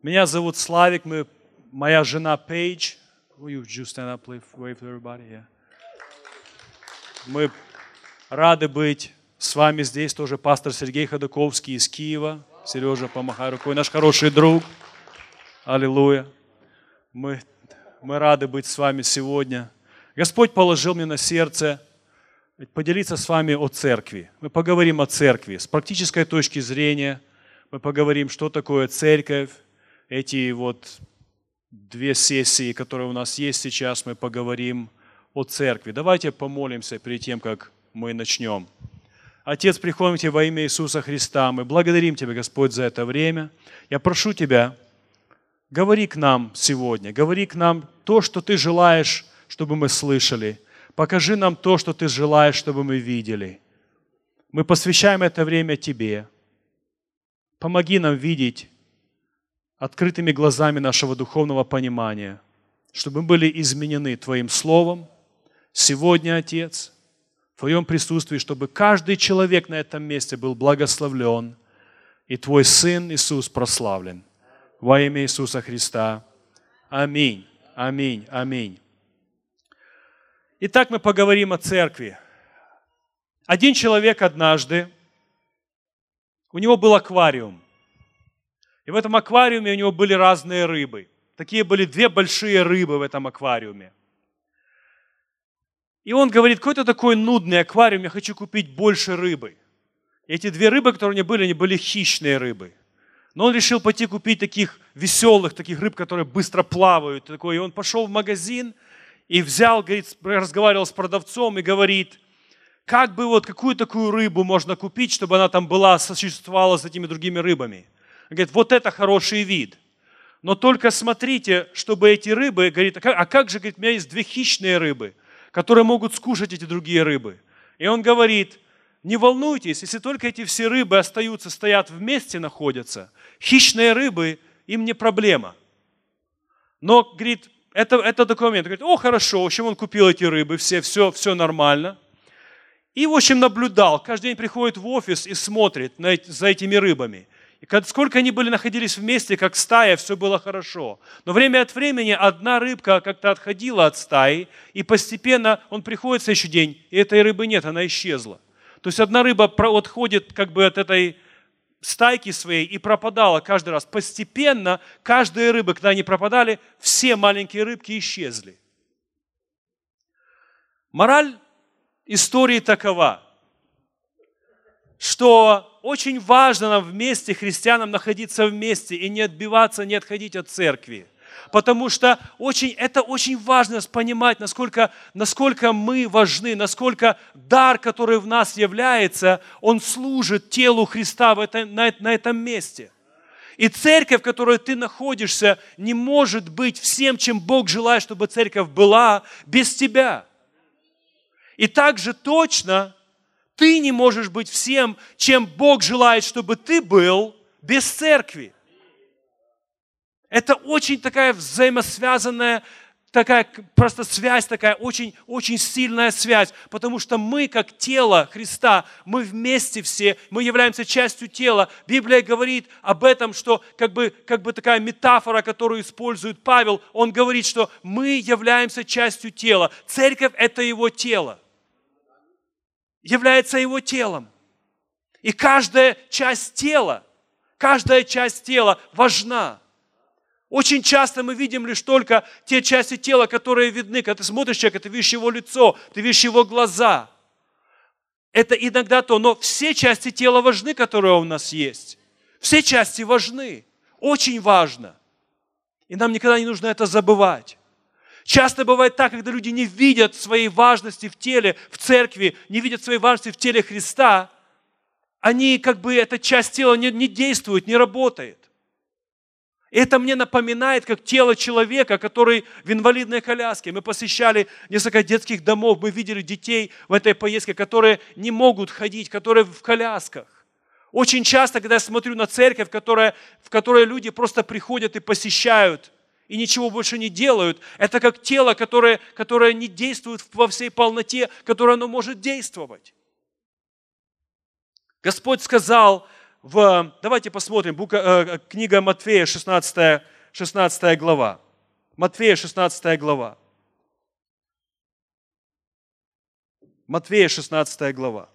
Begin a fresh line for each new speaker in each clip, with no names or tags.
Меня зовут Славик, мы, моя жена Пейдж. Will you just stand up, wave, to everybody? Yeah. Мы рады быть с вами здесь. Тоже пастор Сергей Ходаковский из Киева. Сережа, помахай рукой. Наш хороший друг. Аллилуйя. Мы, мы рады быть с вами сегодня. Господь положил мне на сердце поделиться с вами о церкви. Мы поговорим о церкви с практической точки зрения. Мы поговорим, что такое церковь, эти вот две сессии, которые у нас есть сейчас, мы поговорим о церкви. Давайте помолимся перед тем, как мы начнем. Отец, приходим к Тебе во имя Иисуса Христа. Мы благодарим Тебя, Господь, за это время. Я прошу Тебя, говори к нам сегодня, говори к нам то, что Ты желаешь, чтобы мы слышали. Покажи нам то, что Ты желаешь, чтобы мы видели. Мы посвящаем это время Тебе. Помоги нам видеть открытыми глазами нашего духовного понимания, чтобы мы были изменены Твоим Словом сегодня, Отец, в Твоем присутствии, чтобы каждый человек на этом месте был благословлен, и Твой Сын Иисус прославлен. Во имя Иисуса Христа. Аминь. Аминь. Аминь. Итак, мы поговорим о церкви. Один человек однажды, у него был аквариум – и в этом аквариуме у него были разные рыбы. Такие были две большие рыбы в этом аквариуме. И он говорит, какой-то такой нудный аквариум, я хочу купить больше рыбы. И эти две рыбы, которые у него были, они были хищные рыбы. Но он решил пойти купить таких веселых, таких рыб, которые быстро плавают. Такой, и он пошел в магазин и взял, говорит, разговаривал с продавцом и говорит, как бы вот какую такую рыбу можно купить, чтобы она там была, существовала с этими другими рыбами – говорит, вот это хороший вид. Но только смотрите, чтобы эти рыбы, говорит, а как, а как же, говорит, у меня есть две хищные рыбы, которые могут скушать эти другие рыбы. И он говорит, не волнуйтесь, если только эти все рыбы остаются, стоят вместе, находятся, хищные рыбы, им не проблема. Но, говорит, это, это документ. Говорит, о, хорошо, в общем, он купил эти рыбы, все, все, все нормально. И, в общем, наблюдал. Каждый день приходит в офис и смотрит на, за этими рыбами. И сколько они были находились вместе, как стая, все было хорошо. Но время от времени одна рыбка как-то отходила от стаи, и постепенно он приходит в следующий день, и этой рыбы нет, она исчезла. То есть одна рыба отходит как бы от этой стайки своей и пропадала каждый раз. Постепенно каждая рыба, когда они пропадали, все маленькие рыбки исчезли. Мораль истории такова, что очень важно нам вместе, христианам, находиться вместе и не отбиваться, не отходить от церкви. Потому что очень, это очень важно понимать, насколько, насколько мы важны, насколько дар, который в нас является, он служит телу Христа в это, на, на этом месте. И церковь, в которой ты находишься, не может быть всем, чем Бог желает, чтобы церковь была без тебя. И также точно ты не можешь быть всем, чем Бог желает, чтобы ты был без церкви. Это очень такая взаимосвязанная, такая просто связь, такая очень, очень сильная связь, потому что мы, как тело Христа, мы вместе все, мы являемся частью тела. Библия говорит об этом, что как бы, как бы такая метафора, которую использует Павел, он говорит, что мы являемся частью тела. Церковь – это его тело является его телом. И каждая часть тела, каждая часть тела важна. Очень часто мы видим лишь только те части тела, которые видны. Когда ты смотришь человека, ты видишь его лицо, ты видишь его глаза. Это иногда то, но все части тела важны, которые у нас есть. Все части важны. Очень важно. И нам никогда не нужно это забывать. Часто бывает так, когда люди не видят своей важности в теле, в церкви, не видят своей важности в теле Христа, они как бы, эта часть тела не, не действует, не работает. это мне напоминает, как тело человека, который в инвалидной коляске. Мы посещали несколько детских домов, мы видели детей в этой поездке, которые не могут ходить, которые в колясках. Очень часто, когда я смотрю на церковь, которая, в которой люди просто приходят и посещают – и ничего больше не делают. Это как тело, которое, которое не действует во всей полноте, которое оно может действовать. Господь сказал в, давайте посмотрим, э, книга Матфея, 16, 16 глава. Матфея, 16 глава. Матфея, 16 глава.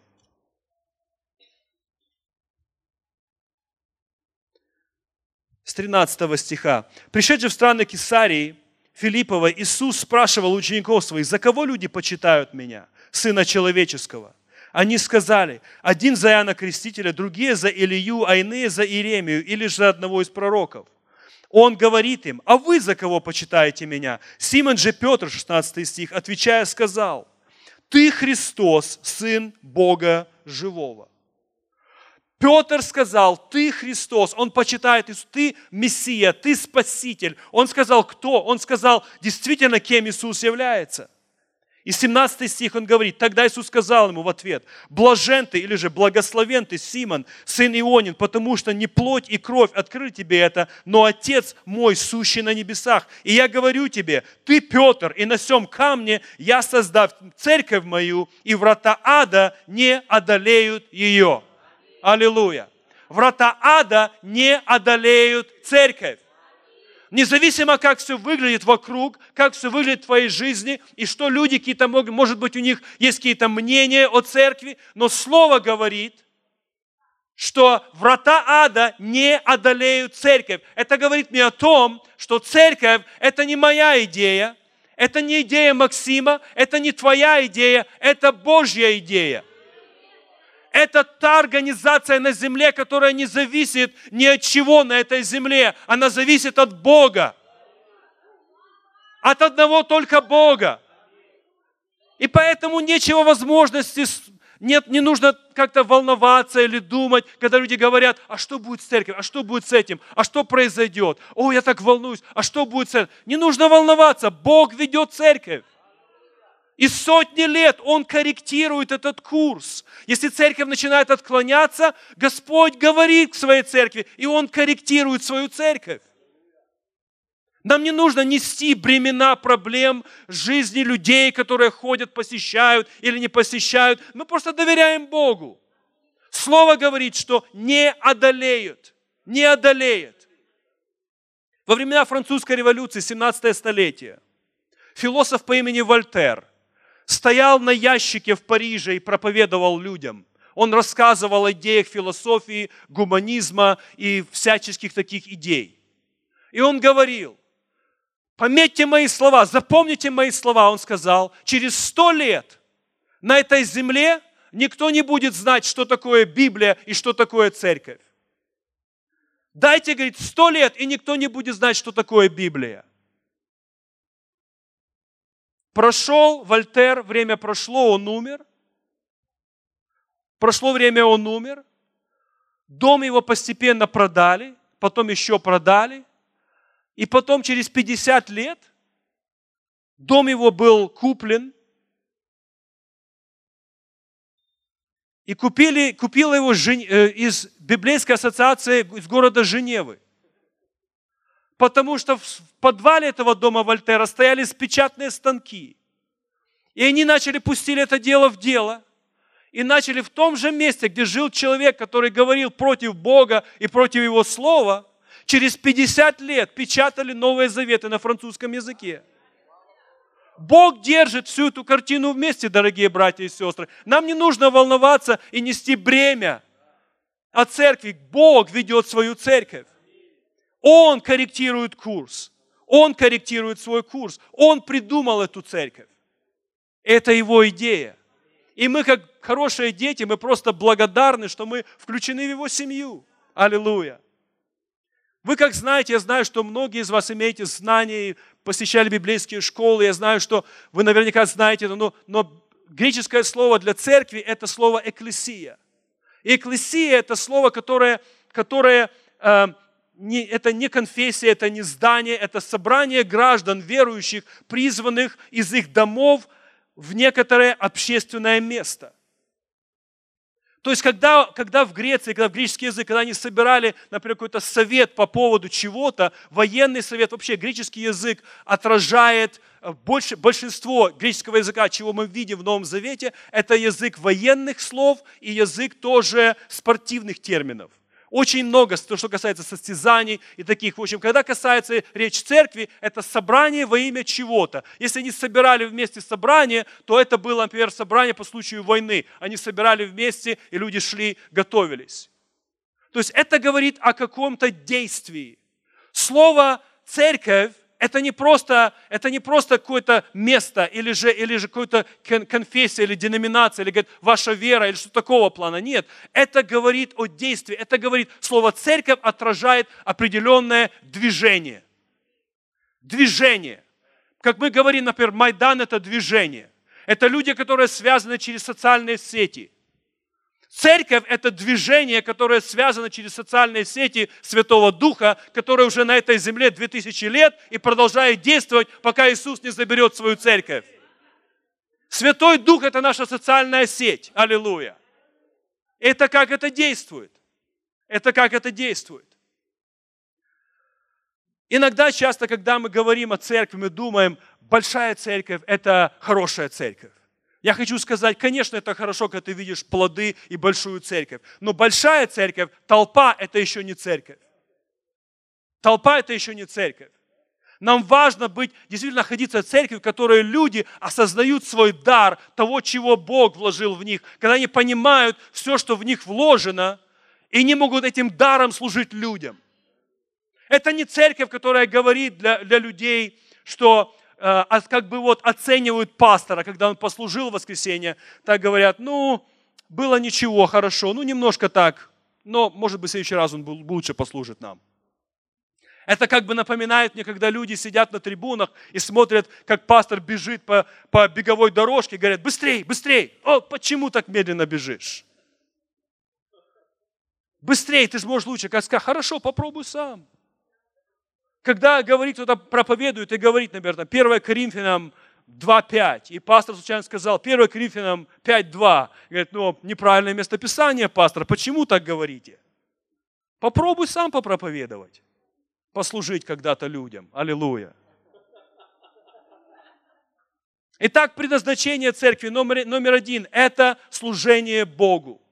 С 13 стиха. «Пришедший в страны Кесарии, Филиппова, Иисус спрашивал учеников своих, за кого люди почитают меня, Сына Человеческого? Они сказали, один за Иоанна Крестителя, другие за Илью, а иные за Иеремию или же за одного из пророков. Он говорит им, а вы за кого почитаете меня? Симон же Петр, 16 стих, отвечая, сказал, ты Христос, Сын Бога Живого. Петр сказал, ты Христос, он почитает Иисус, ты Мессия, ты Спаситель. Он сказал, кто? Он сказал, действительно, кем Иисус является. И 17 стих он говорит, тогда Иисус сказал ему в ответ, блажен ты или же благословен ты, Симон, сын Ионин, потому что не плоть и кровь открыли тебе это, но Отец мой, сущий на небесах. И я говорю тебе, ты Петр, и на всем камне я создав церковь мою, и врата ада не одолеют ее. Аллилуйя. Врата ада не одолеют церковь. Независимо, как все выглядит вокруг, как все выглядит в твоей жизни, и что люди какие-то могут, может быть, у них есть какие-то мнения о церкви, но Слово говорит, что врата ада не одолеют церковь. Это говорит мне о том, что церковь – это не моя идея, это не идея Максима, это не твоя идея, это Божья идея – это та организация на земле, которая не зависит ни от чего на этой земле. Она зависит от Бога. От одного только Бога. И поэтому нечего возможности, нет, не нужно как-то волноваться или думать, когда люди говорят, а что будет с церковью, а что будет с этим, а что произойдет, о, я так волнуюсь, а что будет с этим. Не нужно волноваться, Бог ведет церковь. И сотни лет Он корректирует этот курс. Если церковь начинает отклоняться, Господь говорит к своей церкви, и Он корректирует свою церковь. Нам не нужно нести бремена проблем жизни людей, которые ходят, посещают или не посещают. Мы просто доверяем Богу. Слово говорит, что не одолеют, не одолеет. Во времена французской революции, 17 столетие, философ по имени Вольтер – стоял на ящике в Париже и проповедовал людям. Он рассказывал о идеях философии, гуманизма и всяческих таких идей. И он говорил, пометьте мои слова, запомните мои слова, он сказал, через сто лет на этой земле никто не будет знать, что такое Библия и что такое церковь. Дайте, говорит, сто лет, и никто не будет знать, что такое Библия. Прошел Вольтер, время прошло, он умер. Прошло время, он умер. Дом его постепенно продали, потом еще продали. И потом через 50 лет дом его был куплен. И купили, купила его э, из библейской ассоциации из города Женевы. Потому что в подвале этого дома Вольтера стояли спечатные станки. И они начали пустили это дело в дело. И начали в том же месте, где жил человек, который говорил против Бога и против Его Слова, через 50 лет печатали Новые Заветы на французском языке. Бог держит всю эту картину вместе, дорогие братья и сестры. Нам не нужно волноваться и нести бремя от церкви. Бог ведет свою церковь. Он корректирует курс. Он корректирует свой курс. Он придумал эту церковь. Это его идея. И мы, как хорошие дети, мы просто благодарны, что мы включены в его семью. Аллилуйя. Вы как знаете, я знаю, что многие из вас имеете знания, посещали библейские школы, я знаю, что вы наверняка знаете это, но, но греческое слово для церкви – это слово «экклесия». И «экклесия» – это слово, которое, которое э, не, это не конфессия, это не здание, это собрание граждан, верующих, призванных из их домов в некоторое общественное место. То есть, когда, когда в Греции, когда в греческий язык, когда они собирали, например, какой-то совет по поводу чего-то, военный совет, вообще греческий язык отражает э, больше, большинство греческого языка, чего мы видим в Новом Завете, это язык военных слов и язык тоже спортивных терминов. Очень много, то, что касается состязаний и таких. В общем, когда касается речь церкви, это собрание во имя чего-то. Если они собирали вместе собрание, то это было, например, собрание по случаю войны. Они собирали вместе, и люди шли, готовились. То есть это говорит о каком-то действии. Слово «церковь» это не просто, это не просто какое-то место или же, или же какая-то конфессия или деноминация, или говорит, ваша вера, или что такого плана. Нет, это говорит о действии, это говорит, слово церковь отражает определенное движение. Движение. Как мы говорим, например, Майдан – это движение. Это люди, которые связаны через социальные сети. Церковь – это движение, которое связано через социальные сети Святого Духа, которое уже на этой земле 2000 лет и продолжает действовать, пока Иисус не заберет свою церковь. Святой Дух – это наша социальная сеть. Аллилуйя. Это как это действует. Это как это действует. Иногда, часто, когда мы говорим о церкви, мы думаем, большая церковь – это хорошая церковь. Я хочу сказать, конечно, это хорошо, когда ты видишь плоды и большую церковь. Но большая церковь, толпа – это еще не церковь. Толпа – это еще не церковь. Нам важно быть, действительно находиться в церкви, в которой люди осознают свой дар, того, чего Бог вложил в них, когда они понимают все, что в них вложено, и не могут этим даром служить людям. Это не церковь, которая говорит для, для людей, что как бы вот оценивают пастора, когда он послужил в воскресенье, так говорят, ну, было ничего, хорошо, ну, немножко так, но, может быть, в следующий раз он лучше послужит нам. Это как бы напоминает мне, когда люди сидят на трибунах и смотрят, как пастор бежит по, по беговой дорожке, говорят, быстрей, быстрей, о, почему так медленно бежишь? Быстрей, ты сможешь лучше. Как сказать, хорошо, попробуй сам когда говорит, кто-то проповедует и говорит, наверное, 1 Коринфянам 2.5, и пастор случайно сказал 1 Коринфянам 5.2, говорит, ну, неправильное местописание, пастор, почему так говорите? Попробуй сам попроповедовать, послужить когда-то людям. Аллилуйя. Итак, предназначение церкви номер, номер один – это служение Богу.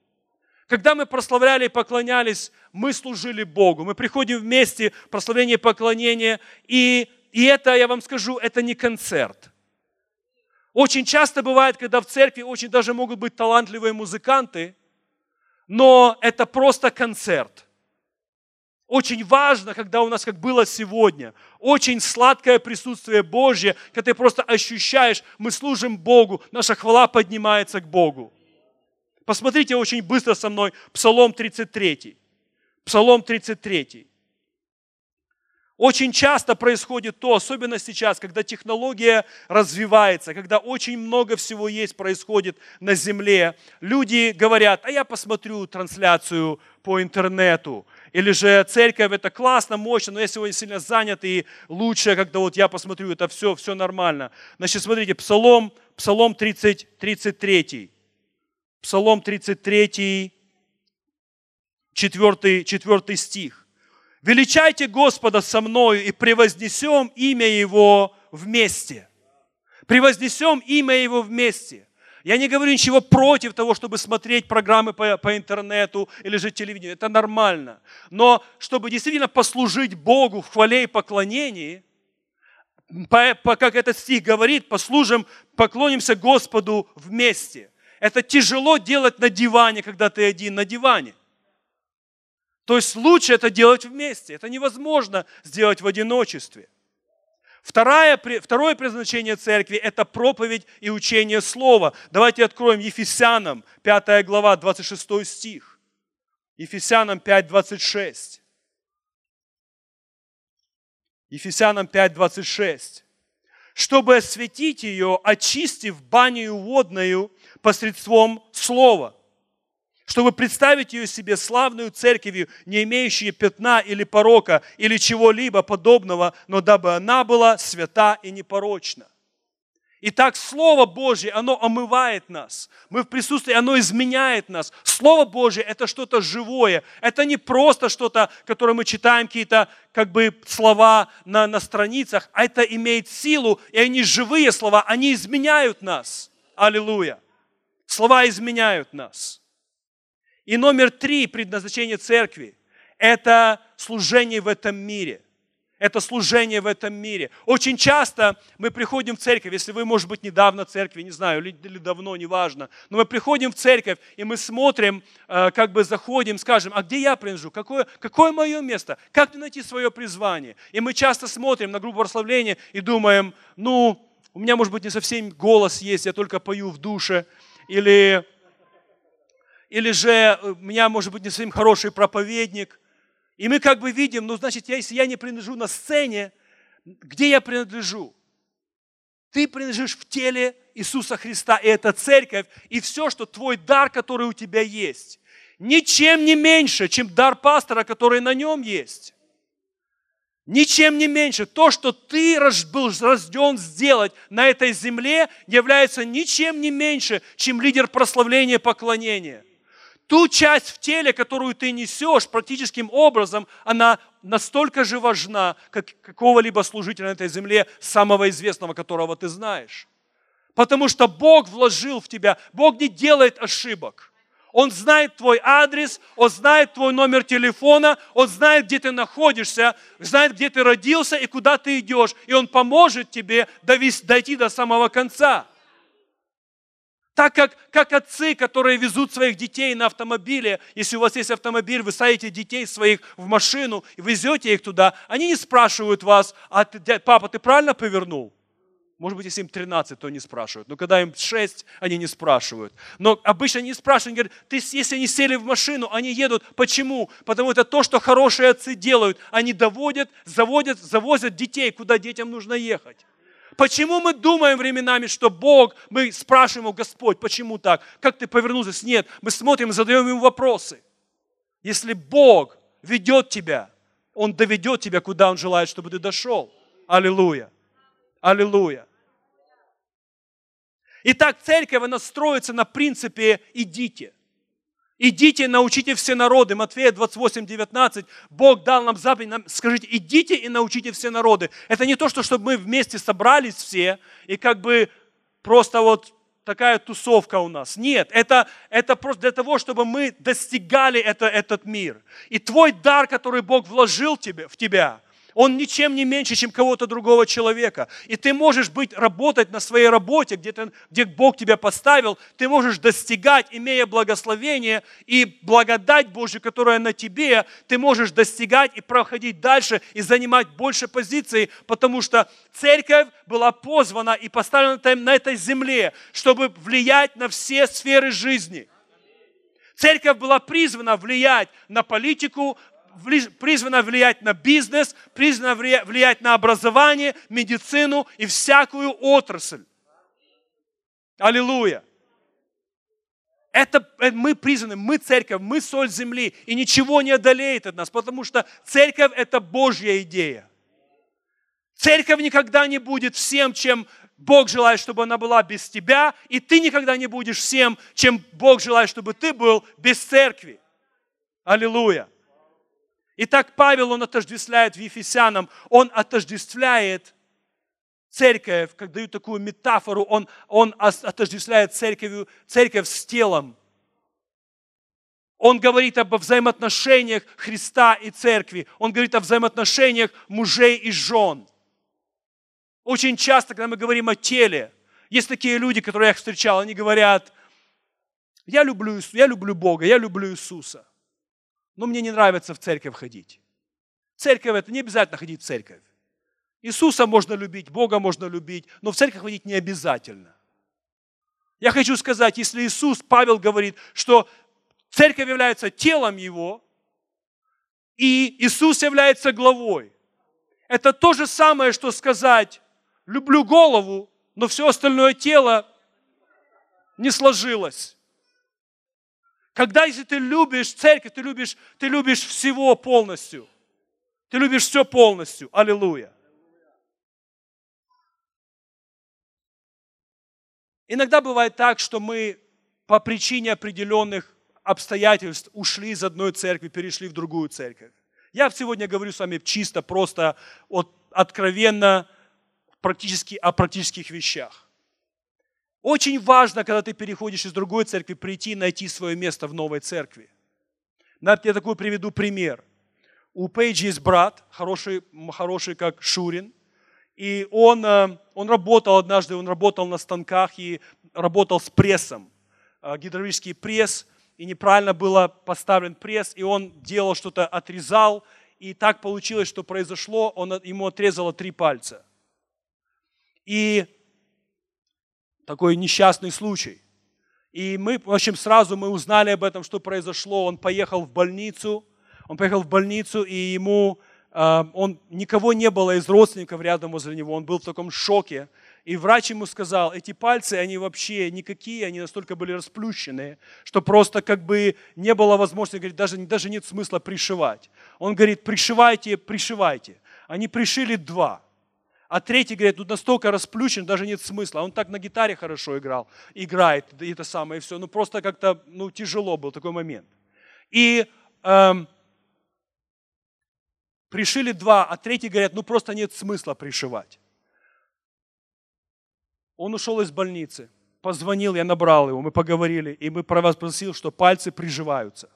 Когда мы прославляли и поклонялись, мы служили Богу. Мы приходим вместе, прославление и поклонение. И, и это, я вам скажу, это не концерт. Очень часто бывает, когда в церкви очень даже могут быть талантливые музыканты, но это просто концерт. Очень важно, когда у нас, как было сегодня, очень сладкое присутствие Божье, когда ты просто ощущаешь, мы служим Богу, наша хвала поднимается к Богу. Посмотрите очень быстро со мной Псалом 33. Псалом 33. Очень часто происходит то, особенно сейчас, когда технология развивается, когда очень много всего есть, происходит на земле. Люди говорят, а я посмотрю трансляцию по интернету. Или же церковь это классно, мощно, но я сегодня сильно занят, и лучше, когда вот я посмотрю, это все, все нормально. Значит, смотрите, Псалом, Псалом 30, 33. Псалом 33, 4, 4 стих. «Величайте Господа со мною и превознесем имя Его вместе». Превознесем имя Его вместе. Я не говорю ничего против того, чтобы смотреть программы по, по интернету или же телевидению. Это нормально. Но чтобы действительно послужить Богу в хвале и поклонении, по, по, как этот стих говорит, послужим, поклонимся Господу вместе. Это тяжело делать на диване, когда ты один на диване. То есть лучше это делать вместе. Это невозможно сделать в одиночестве. Второе, второе предназначение церкви – это проповедь и учение Слова. Давайте откроем Ефесянам, 5 глава, 26 стих. Ефесянам 5, 26. Ефесянам 5, 26. «Чтобы осветить ее, очистив баню водную посредством слова, чтобы представить ее себе славную церковью, не имеющую пятна или порока, или чего-либо подобного, но дабы она была свята и непорочна. Итак, Слово Божье, оно омывает нас. Мы в присутствии, оно изменяет нас. Слово Божье – это что-то живое. Это не просто что-то, которое мы читаем, какие-то как бы слова на, на страницах, а это имеет силу, и они живые слова, они изменяют нас. Аллилуйя. Слова изменяют нас. И номер три предназначение церкви это служение в этом мире. Это служение в этом мире. Очень часто мы приходим в церковь, если вы, может быть, недавно в церкви, не знаю, или, или давно, неважно, но мы приходим в церковь, и мы смотрим, э, как бы заходим, скажем, а где я принадлежу? Какое, какое мое место? Как мне найти свое призвание? И мы часто смотрим на группу прославления и думаем, ну, у меня, может быть, не совсем голос есть, я только пою в душе, или, или же у меня, может быть, не совсем хороший проповедник, и мы как бы видим, ну, значит, если я не принадлежу на сцене, где я принадлежу? Ты принадлежишь в теле Иисуса Христа, и это церковь, и все, что твой дар, который у тебя есть, ничем не меньше, чем дар пастора, который на нем есть. Ничем не меньше. То, что ты был рожден сделать на этой земле, является ничем не меньше, чем лидер прославления поклонения ту часть в теле, которую ты несешь практическим образом, она настолько же важна, как какого-либо служителя на этой земле, самого известного, которого ты знаешь. Потому что Бог вложил в тебя, Бог не делает ошибок. Он знает твой адрес, Он знает твой номер телефона, Он знает, где ты находишься, знает, где ты родился и куда ты идешь. И Он поможет тебе дойти до самого конца. Так как, как отцы, которые везут своих детей на автомобиле, если у вас есть автомобиль, вы садите детей своих в машину и везете их туда, они не спрашивают вас, а ты, папа, ты правильно повернул? Может быть, если им 13, то не спрашивают. Но когда им 6, они не спрашивают. Но обычно они спрашивают, они говорят, ты, если они сели в машину, они едут. Почему? Потому это то, что хорошие отцы делают. Они доводят, заводят, завозят детей, куда детям нужно ехать. Почему мы думаем временами, что Бог, мы спрашиваем его, Господь, почему так? Как ты повернулся? Нет, мы смотрим, задаем ему вопросы. Если Бог ведет тебя, Он доведет тебя, куда Он желает, чтобы ты дошел. Аллилуйя. Аллилуйя. Итак, церковь, она строится на принципе «идите». Идите, научите все народы. Матфея 28, 19. Бог дал нам заповедь, нам, скажите, идите и научите все народы. Это не то, что чтобы мы вместе собрались все и как бы просто вот такая тусовка у нас. Нет, это, это просто для того, чтобы мы достигали это, этот мир. И твой дар, который Бог вложил тебе, в тебя – он ничем не меньше, чем кого-то другого человека. И ты можешь быть, работать на своей работе, где, ты, где Бог тебя поставил, ты можешь достигать, имея благословение и благодать Божью, которая на тебе, ты можешь достигать и проходить дальше и занимать больше позиций, потому что церковь была позвана и поставлена на этой земле, чтобы влиять на все сферы жизни. Церковь была призвана влиять на политику, призвана влиять на бизнес, призвана влиять на образование, медицину и всякую отрасль. Аллилуйя. Это мы призваны, мы церковь, мы соль земли, и ничего не одолеет от нас, потому что церковь – это Божья идея. Церковь никогда не будет всем, чем Бог желает, чтобы она была без тебя, и ты никогда не будешь всем, чем Бог желает, чтобы ты был без церкви. Аллилуйя. Итак, Павел, он отождествляет в Ефесянам, он отождествляет церковь, как дают такую метафору, он, он отождествляет церковь, церковь с телом. Он говорит об взаимоотношениях Христа и церкви. Он говорит о взаимоотношениях мужей и жен. Очень часто, когда мы говорим о теле, есть такие люди, которые я встречал, они говорят, я люблю, я люблю Бога, я люблю Иисуса но мне не нравится в церковь ходить. Церковь это не обязательно ходить в церковь. Иисуса можно любить, Бога можно любить, но в церковь ходить не обязательно. Я хочу сказать, если Иисус, Павел говорит, что церковь является телом Его, и Иисус является главой, это то же самое, что сказать, люблю голову, но все остальное тело не сложилось. Когда, если ты любишь церковь, ты любишь, ты любишь всего полностью. Ты любишь все полностью. Аллилуйя. Иногда бывает так, что мы по причине определенных обстоятельств ушли из одной церкви, перешли в другую церковь. Я сегодня говорю с вами чисто, просто от, откровенно, практически о практических вещах. Очень важно, когда ты переходишь из другой церкви, прийти и найти свое место в новой церкви. Я такой приведу пример. У Пейджи есть брат, хороший, хороший как Шурин. И он, э, он работал однажды, он работал на станках и работал с прессом. Э, гидравлический пресс, и неправильно было поставлен пресс, и он делал что-то, отрезал, и так получилось, что произошло, он, ему отрезало три пальца. И такой несчастный случай. И мы, в общем, сразу мы узнали об этом, что произошло. Он поехал в больницу, он поехал в больницу, и ему, э, он, никого не было из родственников рядом возле него, он был в таком шоке. И врач ему сказал, эти пальцы, они вообще никакие, они настолько были расплющенные, что просто как бы не было возможности, говорит, даже, даже нет смысла пришивать. Он говорит, пришивайте, пришивайте. Они пришили два. А третий говорит, тут настолько расплющен, даже нет смысла. Он так на гитаре хорошо играл, играет, и это самое, и все. Ну просто как-то ну, тяжело был такой момент. И эм, пришили два, а третий говорят, ну просто нет смысла пришивать. Он ушел из больницы, позвонил, я набрал его, мы поговорили, и мы про вас просил, что пальцы приживаются.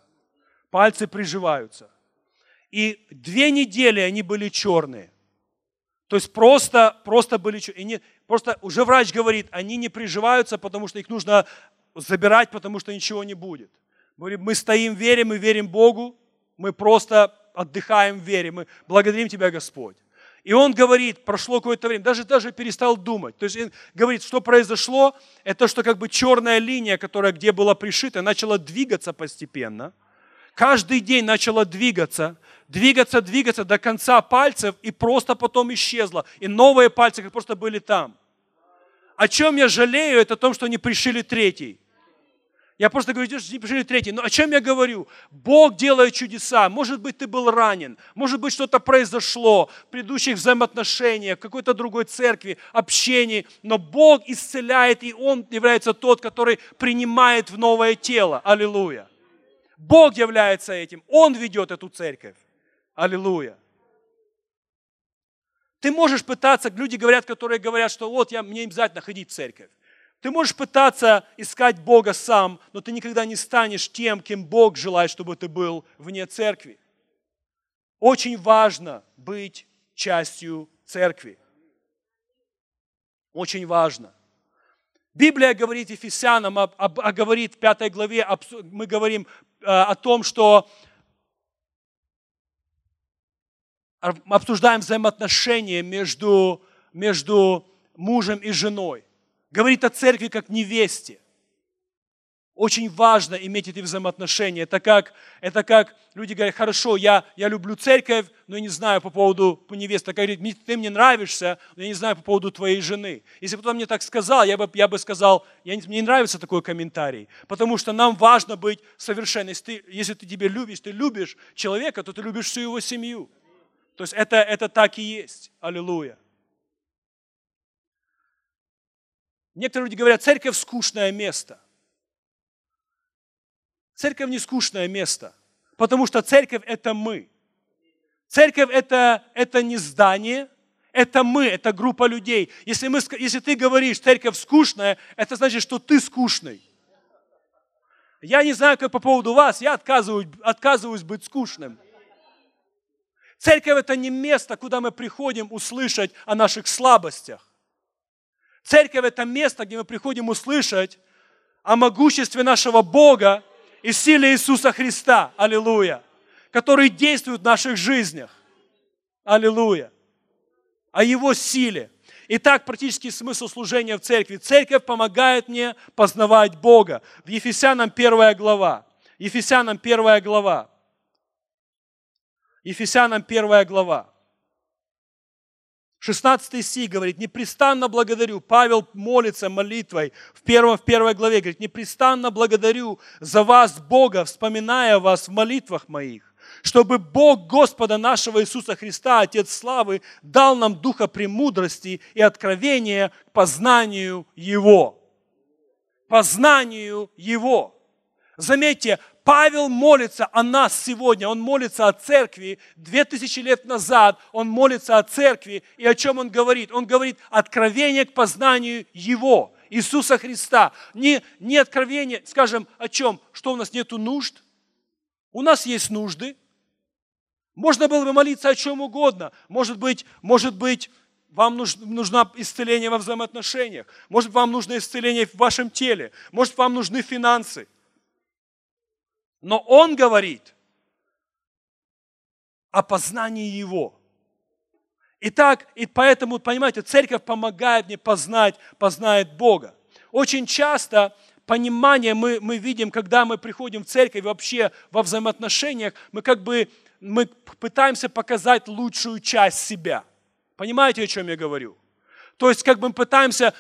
Пальцы приживаются. И две недели они были черные. То есть просто, просто были, и не, просто уже врач говорит, они не приживаются, потому что их нужно забирать, потому что ничего не будет. Говорит, мы стоим, верим и верим Богу, мы просто отдыхаем в вере, мы благодарим Тебя, Господь. И он говорит, прошло какое-то время, даже, даже перестал думать. То есть он говорит, что произошло, это что как бы черная линия, которая где была пришита, начала двигаться постепенно. Каждый день начала двигаться двигаться, двигаться до конца пальцев и просто потом исчезла. И новые пальцы как просто были там. О чем я жалею, это о том, что не пришили третий. Я просто говорю, что не пришили третий. Но о чем я говорю? Бог делает чудеса. Может быть, ты был ранен. Может быть, что-то произошло в предыдущих взаимоотношениях, в какой-то другой церкви, общении. Но Бог исцеляет, и Он является тот, который принимает в новое тело. Аллилуйя. Бог является этим. Он ведет эту церковь. Аллилуйя. Ты можешь пытаться, люди говорят, которые говорят, что вот я, мне обязательно ходить в церковь. Ты можешь пытаться искать Бога сам, но ты никогда не станешь тем, кем Бог желает, чтобы ты был вне церкви. Очень важно быть частью церкви. Очень важно. Библия говорит Ефесянам, а, а, а говорит в пятой главе, мы говорим о том, что обсуждаем взаимоотношения между, между мужем и женой. Говорит о церкви как невесте. Очень важно иметь эти взаимоотношения. Это как, это как люди говорят, хорошо, я, я люблю церковь, но я не знаю по поводу по невесты. Так говорит, ты мне нравишься, но я не знаю по поводу твоей жены. Если бы кто мне так сказал, я бы, я бы сказал, я, мне не нравится такой комментарий. Потому что нам важно быть совершенным. Если ты, если ты тебе любишь, ты любишь человека, то ты любишь всю его семью. То есть это, это так и есть. Аллилуйя. Некоторые люди говорят, церковь скучное место. Церковь не скучное место, потому что церковь это мы. Церковь это, это не здание, это мы, это группа людей. Если, мы, если ты говоришь, церковь скучная, это значит, что ты скучный. Я не знаю, как по поводу вас, я отказываюсь, отказываюсь быть скучным. Церковь – это не место, куда мы приходим услышать о наших слабостях. Церковь – это место, где мы приходим услышать о могуществе нашего Бога и силе Иисуса Христа. Аллилуйя. Который действует в наших жизнях. Аллилуйя. О Его силе. Итак, практический смысл служения в церкви. Церковь помогает мне познавать Бога. В Ефесянам первая глава. Ефесянам первая глава. Ефесянам 1 глава. 16 стих говорит, непрестанно благодарю. Павел молится молитвой в, первом, в первой главе, говорит, непрестанно благодарю за вас, Бога, вспоминая вас в молитвах моих, чтобы Бог Господа нашего Иисуса Христа, Отец славы, дал нам духа премудрости и откровения к познанию Его. Познанию Его. Заметьте, Павел молится о нас сегодня, он молится о церкви. Две тысячи лет назад он молится о церкви. И о чем он говорит? Он говорит откровение к познанию Его, Иисуса Христа. Не, не откровение, скажем, о чем? Что у нас нету нужд? У нас есть нужды. Можно было бы молиться о чем угодно. Может быть, может быть, вам нужно исцеление во взаимоотношениях. Может, вам нужно исцеление в вашем теле. Может, вам нужны финансы. Но он говорит о познании Его. Итак, и поэтому, понимаете, церковь помогает мне познать, познает Бога. Очень часто понимание мы, мы видим, когда мы приходим в церковь, вообще во взаимоотношениях, мы как бы мы пытаемся показать лучшую часть себя. Понимаете, о чем я говорю? То есть как бы мы пытаемся,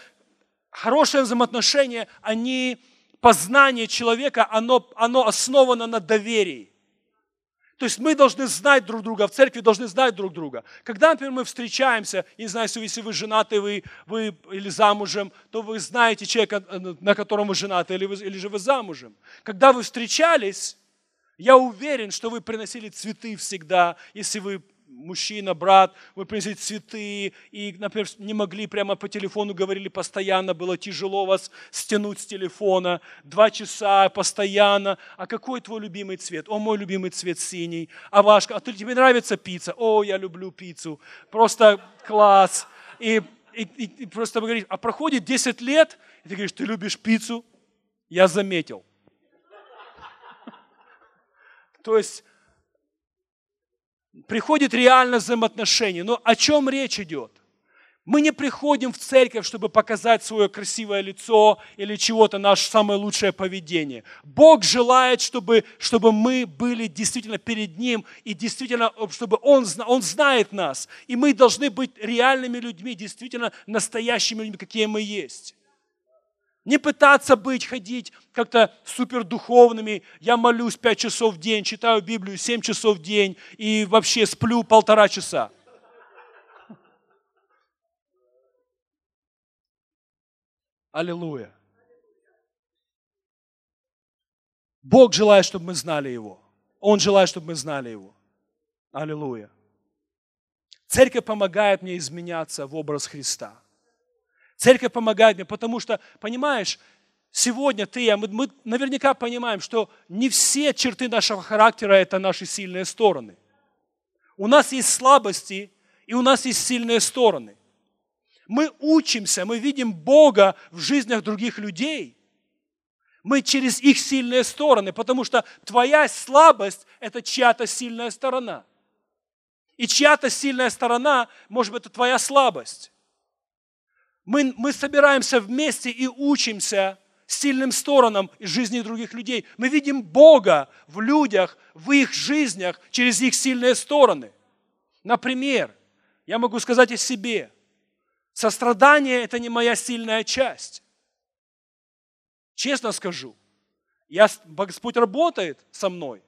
хорошие взаимоотношения, они, познание человека, оно, оно основано на доверии. То есть мы должны знать друг друга, в церкви должны знать друг друга. Когда, например, мы встречаемся, не знаю, если вы женаты вы, вы или замужем, то вы знаете человека, на котором вы женаты, или, вы, или же вы замужем. Когда вы встречались, я уверен, что вы приносили цветы всегда, если вы мужчина, брат, вы принесли цветы, и, например, не могли прямо по телефону, говорили постоянно, было тяжело вас стянуть с телефона, два часа постоянно. А какой твой любимый цвет? О, мой любимый цвет синий. А ваш? А тебе нравится пицца? О, я люблю пиццу. Просто класс. И, и, и, просто говоришь, а проходит 10 лет, и ты говоришь, ты любишь пиццу? Я заметил. То есть приходит реально взаимоотношение. Но о чем речь идет? Мы не приходим в церковь, чтобы показать свое красивое лицо или чего-то, наше самое лучшее поведение. Бог желает, чтобы, чтобы мы были действительно перед Ним, и действительно, чтобы Он, Он знает нас. И мы должны быть реальными людьми, действительно настоящими людьми, какие мы есть. Не пытаться быть, ходить как-то супердуховными. Я молюсь пять часов в день, читаю Библию семь часов в день и вообще сплю полтора часа. Аллилуйя. Бог желает, чтобы мы знали Его. Он желает, чтобы мы знали Его. Аллилуйя. Церковь помогает мне изменяться в образ Христа. Церковь помогает мне, потому что, понимаешь, сегодня ты, я, мы, мы наверняка понимаем, что не все черты нашего характера – это наши сильные стороны. У нас есть слабости, и у нас есть сильные стороны. Мы учимся, мы видим Бога в жизнях других людей. Мы через их сильные стороны, потому что твоя слабость – это чья-то сильная сторона. И чья-то сильная сторона, может быть, это твоя слабость. Мы, мы собираемся вместе и учимся сильным сторонам из жизни других людей. Мы видим Бога в людях, в их жизнях, через их сильные стороны. Например, я могу сказать о себе. Сострадание – это не моя сильная часть. Честно скажу. Я, Господь работает со мной,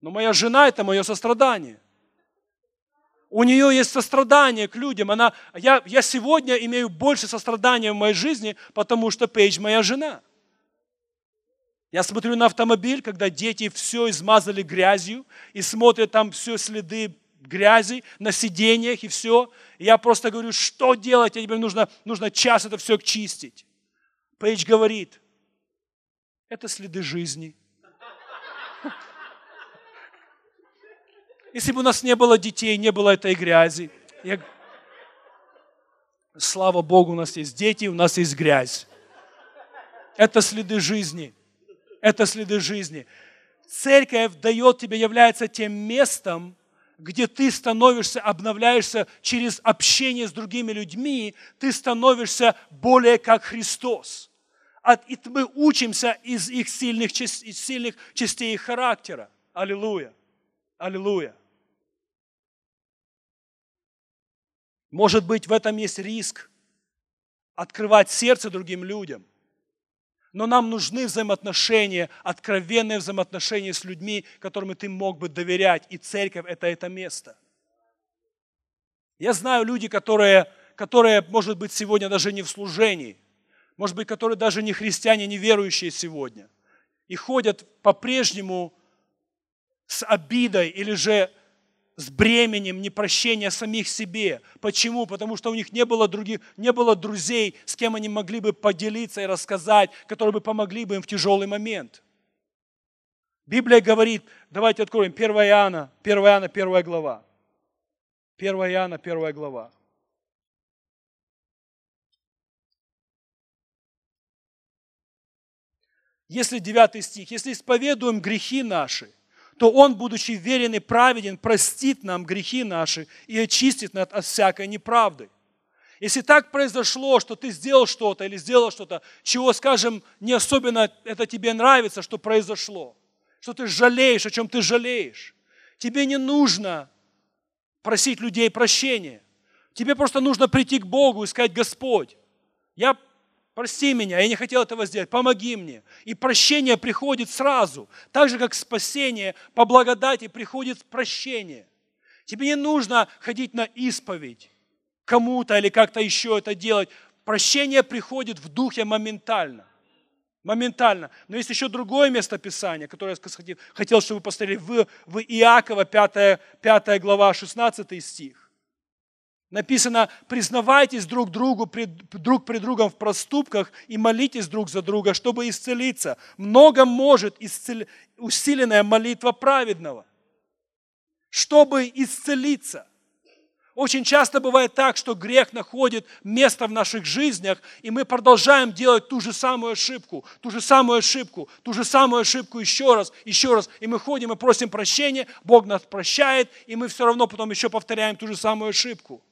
но моя жена – это мое сострадание – у нее есть сострадание к людям. Она, я, я сегодня имею больше сострадания в моей жизни, потому что Пейдж моя жена. Я смотрю на автомобиль, когда дети все измазали грязью и смотрят там все следы грязи на сиденьях и все. И я просто говорю, что делать? Теперь нужно, нужно час это все чистить. Пейдж говорит, это следы жизни. Если бы у нас не было детей, не было этой грязи. Я... Слава Богу, у нас есть дети, у нас есть грязь. Это следы жизни. Это следы жизни. Церковь дает тебе, является тем местом, где ты становишься, обновляешься через общение с другими людьми, ты становишься более как Христос. И мы учимся из их сильных, из сильных частей их характера. Аллилуйя. Аллилуйя. Может быть, в этом есть риск открывать сердце другим людям. Но нам нужны взаимоотношения, откровенные взаимоотношения с людьми, которым ты мог бы доверять. И церковь – это это место. Я знаю люди, которые, которые, может быть, сегодня даже не в служении, может быть, которые даже не христиане, не верующие сегодня, и ходят по-прежнему с обидой или же с бременем непрощения самих себе. Почему? Потому что у них не было, других, не было друзей, с кем они могли бы поделиться и рассказать, которые бы помогли бы им в тяжелый момент. Библия говорит, давайте откроем 1 Иоанна, 1 Иоанна, 1 глава. 1 Иоанна, 1 глава. Если 9 стих, если исповедуем грехи наши, то Он, будучи верен и праведен, простит нам грехи наши и очистит нас от всякой неправды. Если так произошло, что ты сделал что-то или сделал что-то, чего, скажем, не особенно это тебе нравится, что произошло, что ты жалеешь, о чем ты жалеешь, тебе не нужно просить людей прощения. Тебе просто нужно прийти к Богу и сказать, Господь, я прости меня, я не хотел этого сделать, помоги мне. И прощение приходит сразу, так же, как спасение по благодати приходит прощение. Тебе не нужно ходить на исповедь кому-то или как-то еще это делать. Прощение приходит в духе моментально. Моментально. Но есть еще другое место Писания, которое я хотел, чтобы вы посмотрели, в, в Иакова 5, 5 глава 16 стих. Написано, признавайтесь друг другу, друг при другом в проступках и молитесь друг за друга, чтобы исцелиться. Много может исцел... усиленная молитва праведного, чтобы исцелиться. Очень часто бывает так, что грех находит место в наших жизнях, и мы продолжаем делать ту же самую ошибку, ту же самую ошибку, ту же самую ошибку еще раз, еще раз. И мы ходим и просим прощения, Бог нас прощает, и мы все равно потом еще повторяем ту же самую ошибку.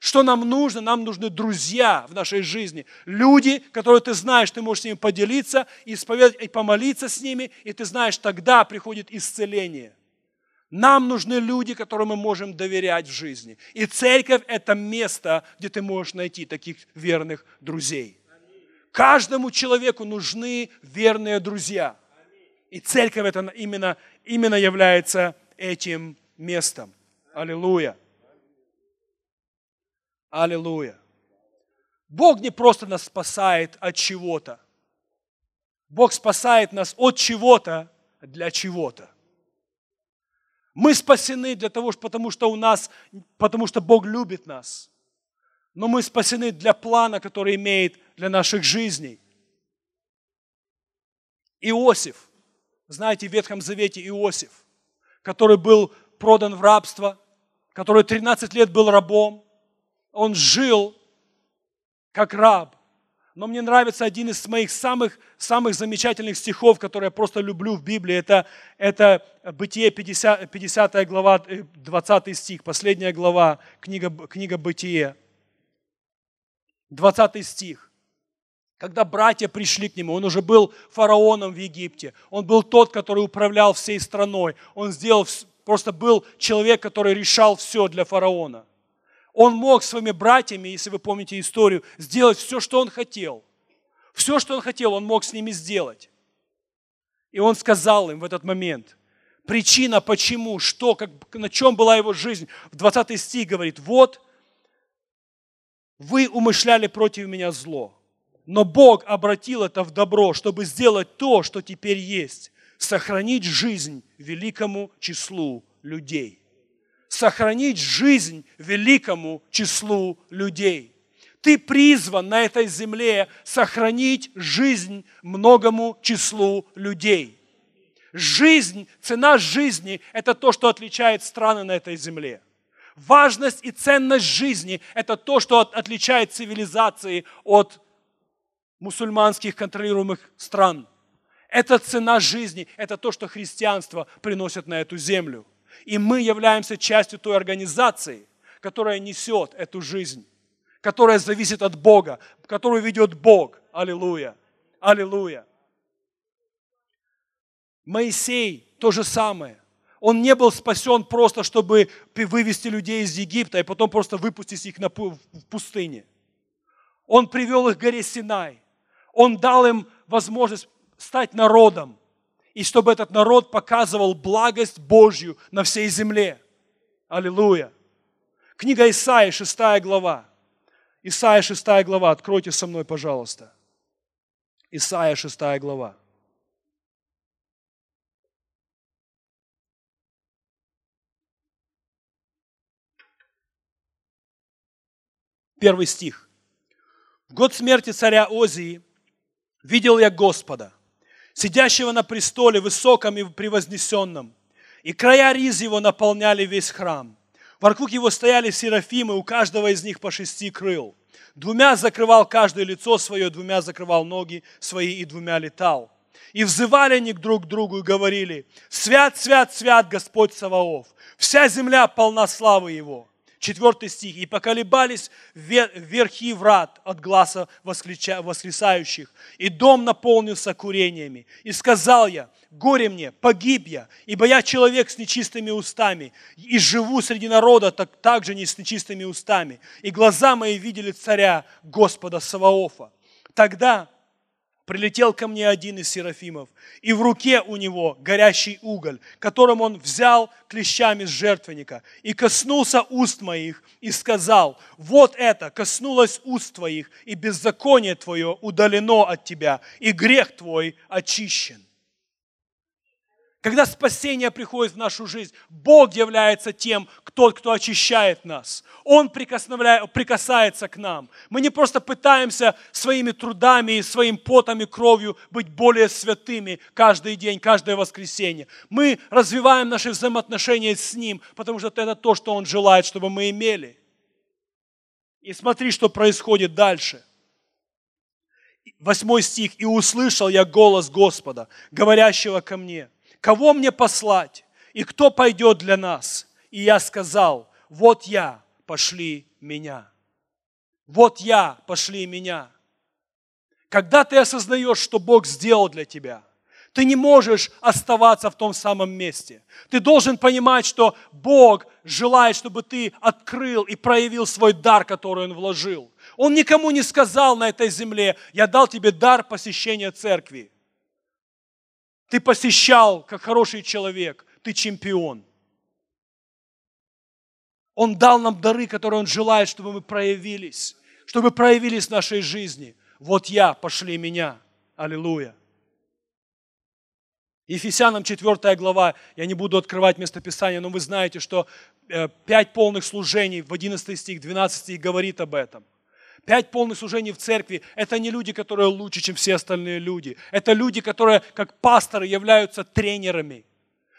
Что нам нужно? Нам нужны друзья в нашей жизни. Люди, которые ты знаешь, ты можешь с ними поделиться, исповедать, и помолиться с ними, и ты знаешь, тогда приходит исцеление. Нам нужны люди, которым мы можем доверять в жизни. И церковь – это место, где ты можешь найти таких верных друзей. Каждому человеку нужны верные друзья. И церковь это именно, именно является этим местом. Аллилуйя. Аллилуйя. Бог не просто нас спасает от чего-то. Бог спасает нас от чего-то для чего-то. Мы спасены для того, потому что у нас, потому что Бог любит нас. Но мы спасены для плана, который имеет для наших жизней. Иосиф, знаете, в Ветхом Завете Иосиф, который был продан в рабство, который 13 лет был рабом, он жил как раб. Но мне нравится один из моих самых, самых замечательных стихов, который я просто люблю в Библии. Это, это Бытие 50, 50 глава, 20 э, стих, последняя глава, книга, книга Бытие. 20 стих. Когда братья пришли к нему, он уже был фараоном в Египте. Он был тот, который управлял всей страной. Он сделал, просто был человек, который решал все для фараона. Он мог своими братьями, если вы помните историю, сделать все, что он хотел. Все, что он хотел, он мог с ними сделать. И он сказал им в этот момент, причина, почему, что, как, на чем была его жизнь. В 20 стих говорит, вот, вы умышляли против меня зло, но Бог обратил это в добро, чтобы сделать то, что теперь есть, сохранить жизнь великому числу людей сохранить жизнь великому числу людей. Ты призван на этой земле сохранить жизнь многому числу людей. Жизнь, цена жизни – это то, что отличает страны на этой земле. Важность и ценность жизни – это то, что отличает цивилизации от мусульманских контролируемых стран. Это цена жизни, это то, что христианство приносит на эту землю – и мы являемся частью той организации, которая несет эту жизнь, которая зависит от Бога, которую ведет Бог. Аллилуйя. Аллилуйя. Моисей то же самое. Он не был спасен просто, чтобы вывести людей из Египта и потом просто выпустить их на, в пустыне. Он привел их к горе Синай. Он дал им возможность стать народом, и чтобы этот народ показывал благость Божью на всей земле. Аллилуйя. Книга Исаия, 6 глава. Исаия, 6 глава. Откройте со мной, пожалуйста. Исаия, 6 глава. Первый стих. В год смерти царя Озии видел я Господа,
сидящего на престоле, высоком и превознесенном. И края риз его наполняли весь храм. Вокруг его стояли серафимы, у каждого из них по шести крыл. Двумя закрывал каждое лицо свое, двумя закрывал ноги свои и двумя летал. И взывали они друг к другу и говорили, «Свят, свят, свят Господь Саваоф! Вся земля полна славы Его!» Четвертый стих. «И поколебались верхи врат от глаза воскресающих, и дом наполнился курениями. И сказал я, горе мне, погиб я, ибо я человек с нечистыми устами, и живу среди народа так, так же не с нечистыми устами. И глаза мои видели царя Господа Саваофа. Тогда прилетел ко мне один из серафимов, и в руке у него горящий уголь, которым он взял клещами с жертвенника, и коснулся уст моих, и сказал, вот это коснулось уст твоих, и беззаконие твое удалено от тебя, и грех твой очищен. Когда спасение приходит в нашу жизнь, Бог является тем, кто, кто очищает нас. Он прикасается к нам. Мы не просто пытаемся своими трудами и своим потом и кровью быть более святыми каждый день, каждое воскресенье. Мы развиваем наши взаимоотношения с Ним, потому что это то, что Он желает, чтобы мы имели. И смотри, что происходит дальше. Восьмой стих. «И услышал я голос Господа, говорящего ко мне, кого мне послать и кто пойдет для нас? И я сказал, вот я, пошли меня. Вот я, пошли меня. Когда ты осознаешь, что Бог сделал для тебя, ты не можешь оставаться в том самом месте. Ты должен понимать, что Бог желает, чтобы ты открыл и проявил свой дар, который Он вложил. Он никому не сказал на этой земле, я дал тебе дар посещения церкви. Ты посещал, как хороший человек, ты чемпион. Он дал нам дары, которые Он желает, чтобы мы проявились, чтобы проявились в нашей жизни. Вот я, пошли меня. Аллилуйя. Ефесянам 4 глава, я не буду открывать местописание, но вы знаете, что э, пять полных служений в 11 стих, 12 стих говорит об этом – Пять полных служений в церкви – это не люди, которые лучше, чем все остальные люди. Это люди, которые, как пасторы, являются тренерами.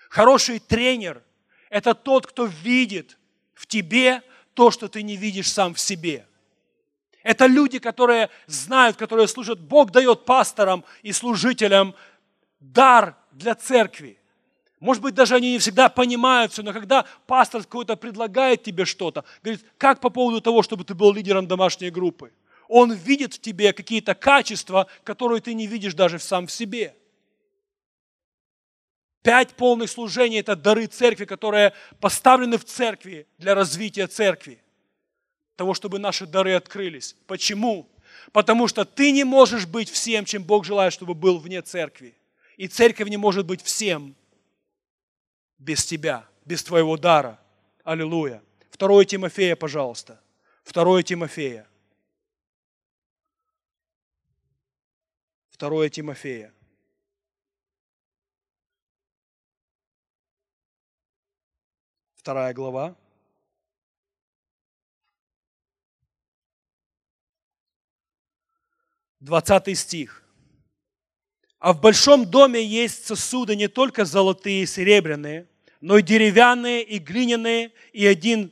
Хороший тренер – это тот, кто видит в тебе то, что ты не видишь сам в себе. Это люди, которые знают, которые служат. Бог дает пасторам и служителям дар для церкви. Может быть, даже они не всегда понимают все, но когда пастор какой-то предлагает тебе что-то, говорит, как по поводу того, чтобы ты был лидером домашней группы? Он видит в тебе какие-то качества, которые ты не видишь даже сам в себе. Пять полных служений – это дары церкви, которые поставлены в церкви для развития церкви. Того, чтобы наши дары открылись. Почему? Потому что ты не можешь быть всем, чем Бог желает, чтобы был вне церкви. И церковь не может быть всем, без тебя, без твоего дара. Аллилуйя. Второе Тимофея, пожалуйста. Второе Тимофея. Второе Тимофея. Вторая глава. Двадцатый стих. А в большом доме есть сосуды не только золотые и серебряные, но и деревянные, и глиняные, и один,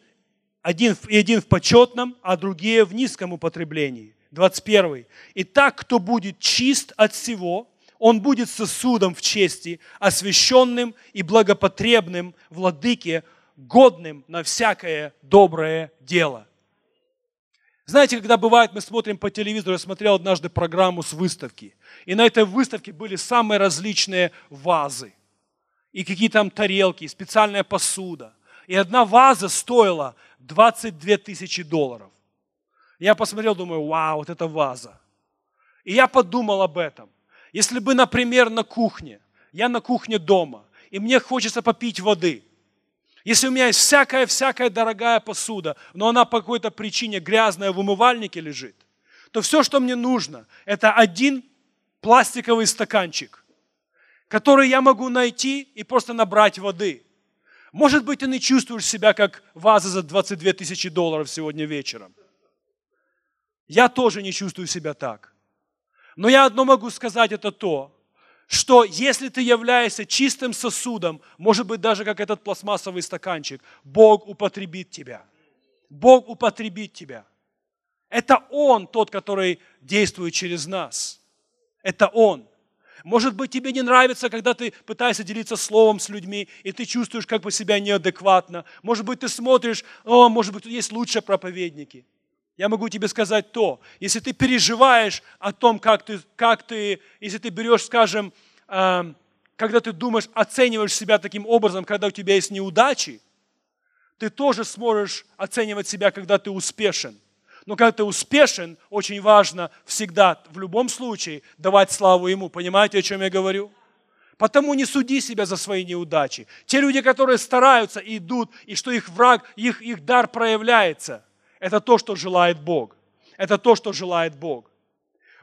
один, и один в почетном, а другие в низком употреблении. 21. Итак, кто будет чист от всего, он будет сосудом в чести, освященным и благопотребным владыке, годным на всякое доброе дело. Знаете, когда бывает, мы смотрим по телевизору, я смотрел однажды программу с выставки, и на этой выставке были самые различные вазы, и какие там тарелки, и специальная посуда. И одна ваза стоила 22 тысячи долларов. Я посмотрел, думаю, вау, вот это ваза. И я подумал об этом. Если бы, например, на кухне, я на кухне дома, и мне хочется попить воды – если у меня есть всякая-всякая дорогая посуда, но она по какой-то причине грязная в умывальнике лежит, то все, что мне нужно, это один пластиковый стаканчик, который я могу найти и просто набрать воды. Может быть, ты не чувствуешь себя как ваза за 22 тысячи долларов сегодня вечером. Я тоже не чувствую себя так. Но я одно могу сказать, это то, что если ты являешься чистым сосудом, может быть даже как этот пластмассовый стаканчик, Бог употребит тебя. Бог употребит тебя. Это Он тот, который действует через нас. Это Он. Может быть, тебе не нравится, когда ты пытаешься делиться словом с людьми, и ты чувствуешь как бы себя неадекватно. Может быть, ты смотришь, о, может быть, тут есть лучшие проповедники. Я могу тебе сказать то, если ты переживаешь о том, как ты, как ты если ты берешь, скажем, э, когда ты думаешь, оцениваешь себя таким образом, когда у тебя есть неудачи, ты тоже сможешь оценивать себя, когда ты успешен. Но когда ты успешен, очень важно всегда, в любом случае, давать славу Ему. Понимаете, о чем я говорю? Потому не суди себя за свои неудачи. Те люди, которые стараются идут, и что их враг, их, их дар проявляется, это то, что желает Бог. Это то, что желает Бог.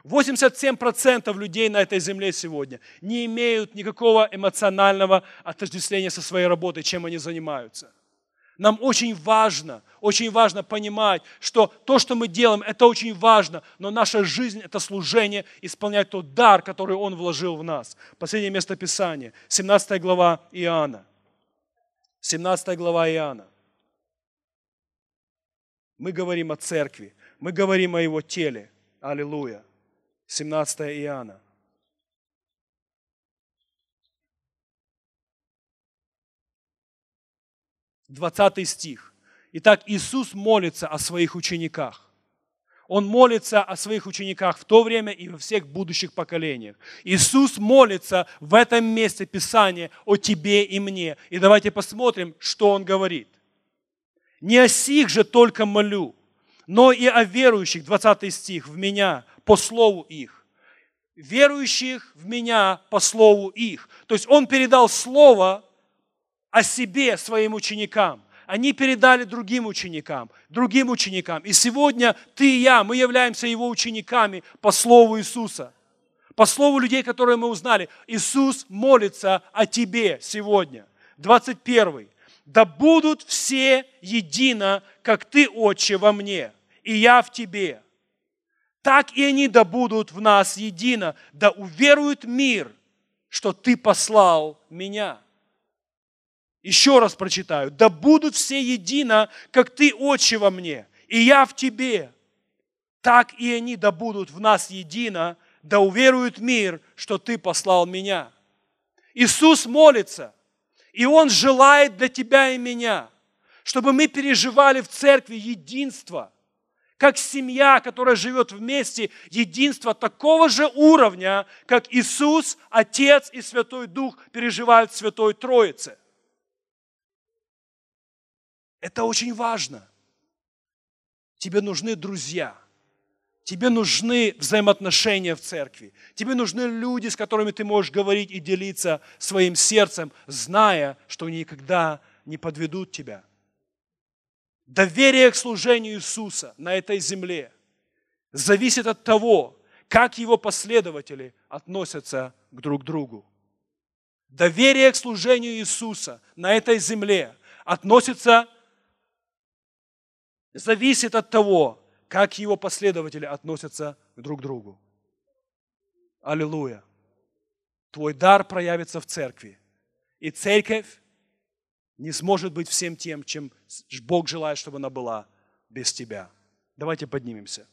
87% людей на этой земле сегодня не имеют никакого эмоционального отождествления со своей работой, чем они занимаются. Нам очень важно, очень важно понимать, что то, что мы делаем, это очень важно, но наша жизнь – это служение, исполнять тот дар, который Он вложил в нас. Последнее место Писания, 17 глава Иоанна. 17 глава Иоанна. Мы говорим о церкви, мы говорим о Его теле. Аллилуйя. 17 Иоанна. 20 стих. Итак, Иисус молится о своих учениках. Он молится о своих учениках в то время и во всех будущих поколениях. Иисус молится в этом месте Писания о тебе и мне. И давайте посмотрим, что Он говорит. «Не о сих же только молю, но и о верующих», 20 стих, «в меня, по слову их». Верующих в меня по слову их. То есть Он передал слово о себе своим ученикам. Они передали другим ученикам, другим ученикам. И сегодня ты и я, мы являемся Его учениками по Слову Иисуса. По Слову людей, которые мы узнали. Иисус молится о тебе сегодня. 21. «Да будут все едино, как Ты, Отче, во мне, и я в Тебе. Так и они да будут в нас едино, да уверует мир, что Ты послал меня». Еще раз прочитаю. «Да будут все едино, как Ты, Отче, во мне, и я в Тебе. Так и они да будут в нас едино, да уверует мир, что Ты послал меня». Иисус молится, и Он желает для тебя и меня, чтобы мы переживали в церкви единство, как семья, которая живет вместе, единство такого же уровня, как Иисус, Отец и Святой Дух переживают в Святой Троице – это очень важно. Тебе нужны друзья. Тебе нужны взаимоотношения в церкви. Тебе нужны люди, с которыми ты можешь говорить и делиться своим сердцем, зная, что они никогда не подведут тебя. Доверие к служению Иисуса на этой земле зависит от того, как его последователи относятся к друг другу. Доверие к служению Иисуса на этой земле относится зависит от того, как его последователи относятся друг к другу. Аллилуйя. Твой дар проявится в церкви. И церковь не сможет быть всем тем, чем Бог желает, чтобы она была без тебя. Давайте поднимемся.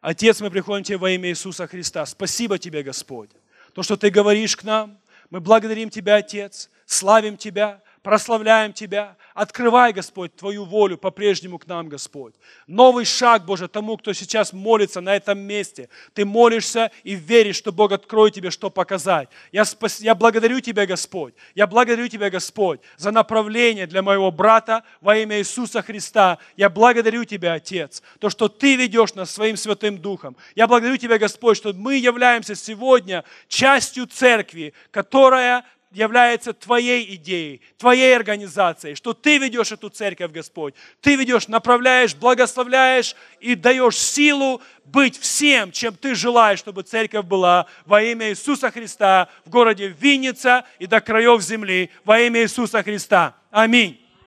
Отец, мы приходим к Тебе во имя Иисуса Христа. Спасибо Тебе, Господь. То, что Ты говоришь к нам, мы благодарим Тебя, Отец, славим Тебя, прославляем Тебя. Открывай, Господь, Твою волю по-прежнему к нам, Господь. Новый шаг, Боже, тому, кто сейчас молится на этом месте. Ты молишься и веришь, что Бог откроет тебе, что показать. Я, спас... я благодарю Тебя, Господь. Я благодарю Тебя, Господь, за направление для моего брата во имя Иисуса Христа. Я благодарю Тебя, Отец, то, что Ты ведешь нас своим Святым Духом. Я благодарю Тебя, Господь, что мы являемся сегодня частью церкви, которая является твоей идеей, твоей организацией, что ты ведешь эту церковь, Господь. Ты ведешь, направляешь, благословляешь и даешь силу быть всем, чем ты желаешь, чтобы церковь была во имя Иисуса Христа в городе Винница и до краев земли во имя Иисуса Христа. Аминь.